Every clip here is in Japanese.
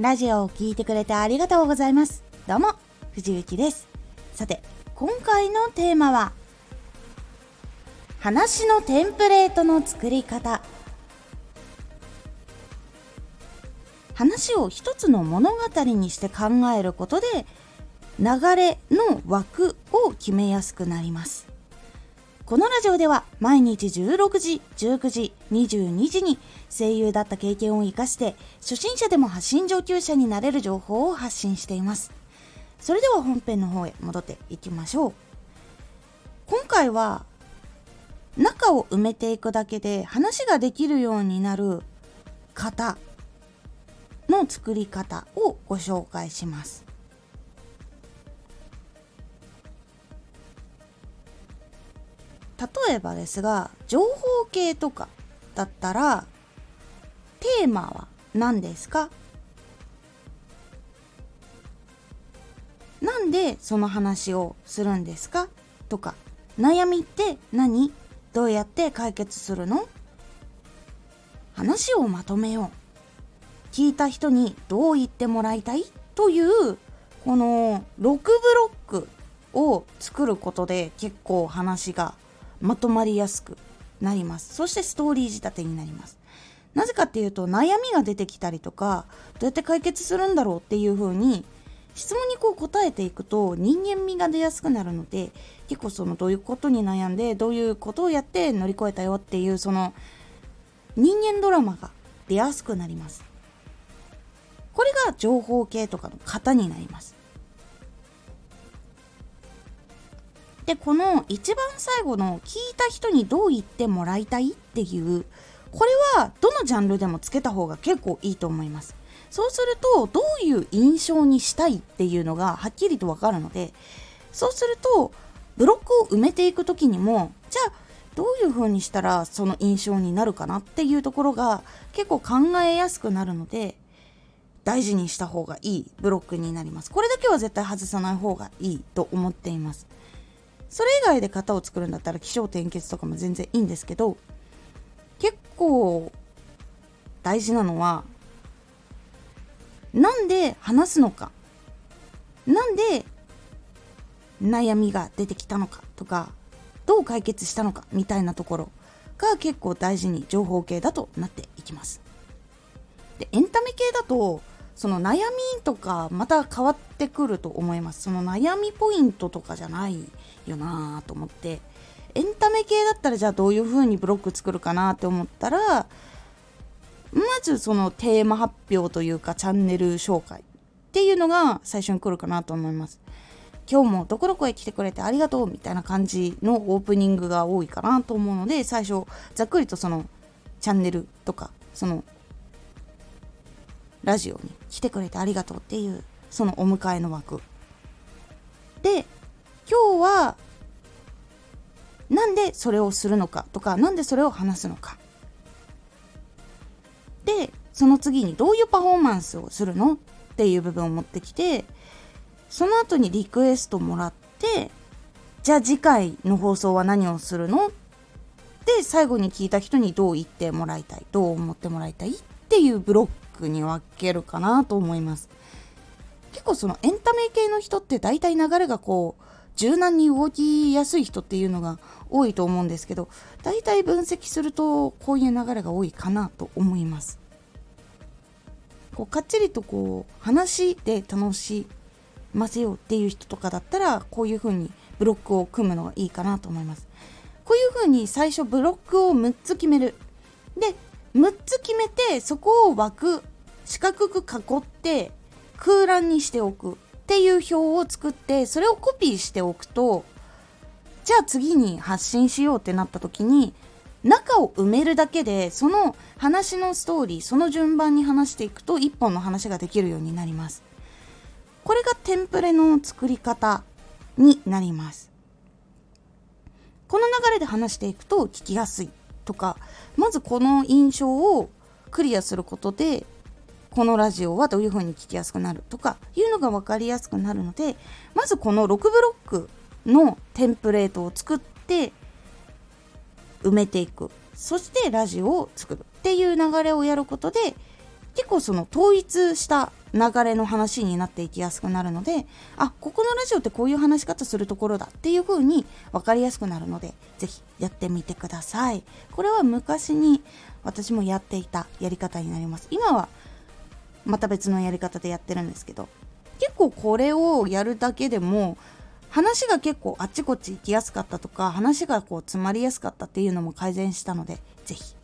ラジオを聴いてくれてありがとうございます。どうも藤幸です。さて今回のテーマは話のテンプレートの作り方。話を一つの物語にして考えることで流れの枠を決めやすくなります。このラジオでは毎日16時、19時、22時に声優だった経験を活かして初心者でも発信上級者になれる情報を発信しています。それでは本編の方へ戻っていきましょう。今回は中を埋めていくだけで話ができるようになる型の作り方をご紹介します。例えばですが情報系とかだったらテーマは何ですか？なんでその話をするんですか？とか悩みって何？どうやって解決するの？話をまとめよう。聞いた人にどう言ってもらいたい？というこの6ブロックを作ることで結構話がまとまりやすくなります。そしてストーリー仕立てになります。なぜかっていうと悩みが出てきたりとかどうやって解決するんだろうっていう風に質問にこう答えていくと人間味が出やすくなるので結構そのどういうことに悩んでどういうことをやって乗り越えたよっていうその人間ドラマが出やすくなります。これが情報系とかの型になります。でこの一番最後の聞いた人にどう言ってもらいたいっていうこれはどのジャンルでもつけた方が結構いいと思います。そうするとどういう印象にしたいっていうのがはっきりとわかるのでそうするとブロックを埋めていく時にもじゃあどういう風にしたらその印象になるかなっていうところが結構考えやすくなるので大事にした方がいいブロックになります。これだけは絶対外さない方がいいと思っています。それ以外で型を作るんだったら起承転結とかも全然いいんですけど結構大事なのはなんで話すのかなんで悩みが出てきたのかとかどう解決したのかみたいなところが結構大事に情報系だとなっていきます。でエンタメ系だとその悩みとかまた変わってくると思いますその悩みポイントとかじゃないよなと思って。エンタメ系だったらじゃあどういう風にブロック作るかなって思ったらまずそのテーマ発表というかチャンネル紹介っていうのが最初に来るかなと思います。今日もどこどこへ来てくれてありがとうみたいな感じのオープニングが多いかなと思うので最初ざっくりとそのチャンネルとかそのラジオに来てくれてありがとうっていうそのお迎えの枠。で今日はなんでそれをするのかとか何でそれを話すのか。でその次にどういうパフォーマンスをするのっていう部分を持ってきてその後にリクエストもらってじゃあ次回の放送は何をするので最後に聞いた人にどう言ってもらいたいどう思ってもらいたいっていうブロックに分けるかなと思います。結構そのエンタメ系の人って大体流れがこう柔軟に動きやすい人っていうのが多いと思うんですけど大体分析するとこういう流れが多いかなと思います。こうかっちりとこう話で楽しませようっていう人とかだったらこういう風にブロックを組むのがいいかなと思います。こういう風に最初ブロックを6つ決める。で6つ決めてそこを枠四角く囲って空欄にしておく。っていう表を作ってそれをコピーしておくとじゃあ次に発信しようってなった時に中を埋めるだけでその話のストーリーその順番に話していくと一本の話ができるようになります。これがテンプレの作り方になります。この流れで話していくと聞きやすいとかまずこの印象をクリアすることでこのラジオはどういう風に聞きやすくなるとかいうのが分かりやすくなるのでまずこの6ブロックのテンプレートを作って埋めていく。そしてラジオを作るっていう流れをやることで結構その統一した流れの話になっていきやすくなるのであここのラジオってこういう話し方するところだっていう風に分かりやすくなるので是非やってみてください。これは昔に私もやっていたやり方になります。今はまた別のやり方でやってるんですけど。結構これをやるだけでも話が結構あっちこっち行きやすかったとか話がこう詰まりやすかったっていうのも改善したので是非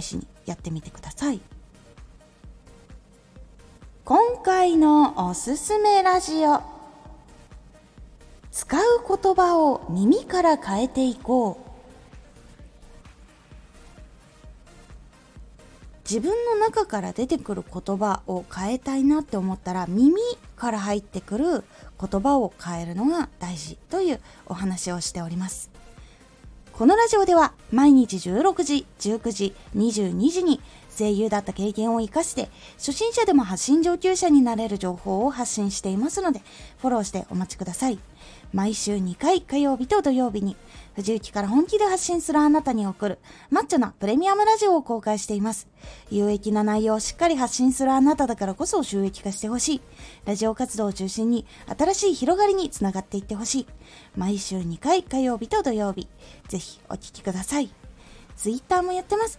試しにやってみてください。今回のおすすめラジオ。使う言葉を耳から変えていこう。自分の中から出てくる言葉を変えたいなって思ったら耳から入ってくる言葉を変えるのが大事というお話をしております。このラジオでは毎日16時、19時、22時に声優だった経験を活かして初心者でも発信上級者になれる情報を発信していますのでフォローしてお待ちください。毎週2回火曜日と土曜日に藤雪から本気で発信するあなたに送るマッチョなプレミアムラジオを公開しています。有益な内容をしっかり発信するあなただからこそ収益化してほしい。ラジオ活動を中心に新しい広がりにつながっていってほしい。毎週2回火曜日と土曜日。ぜひお聴きください。ツイッターもやってます。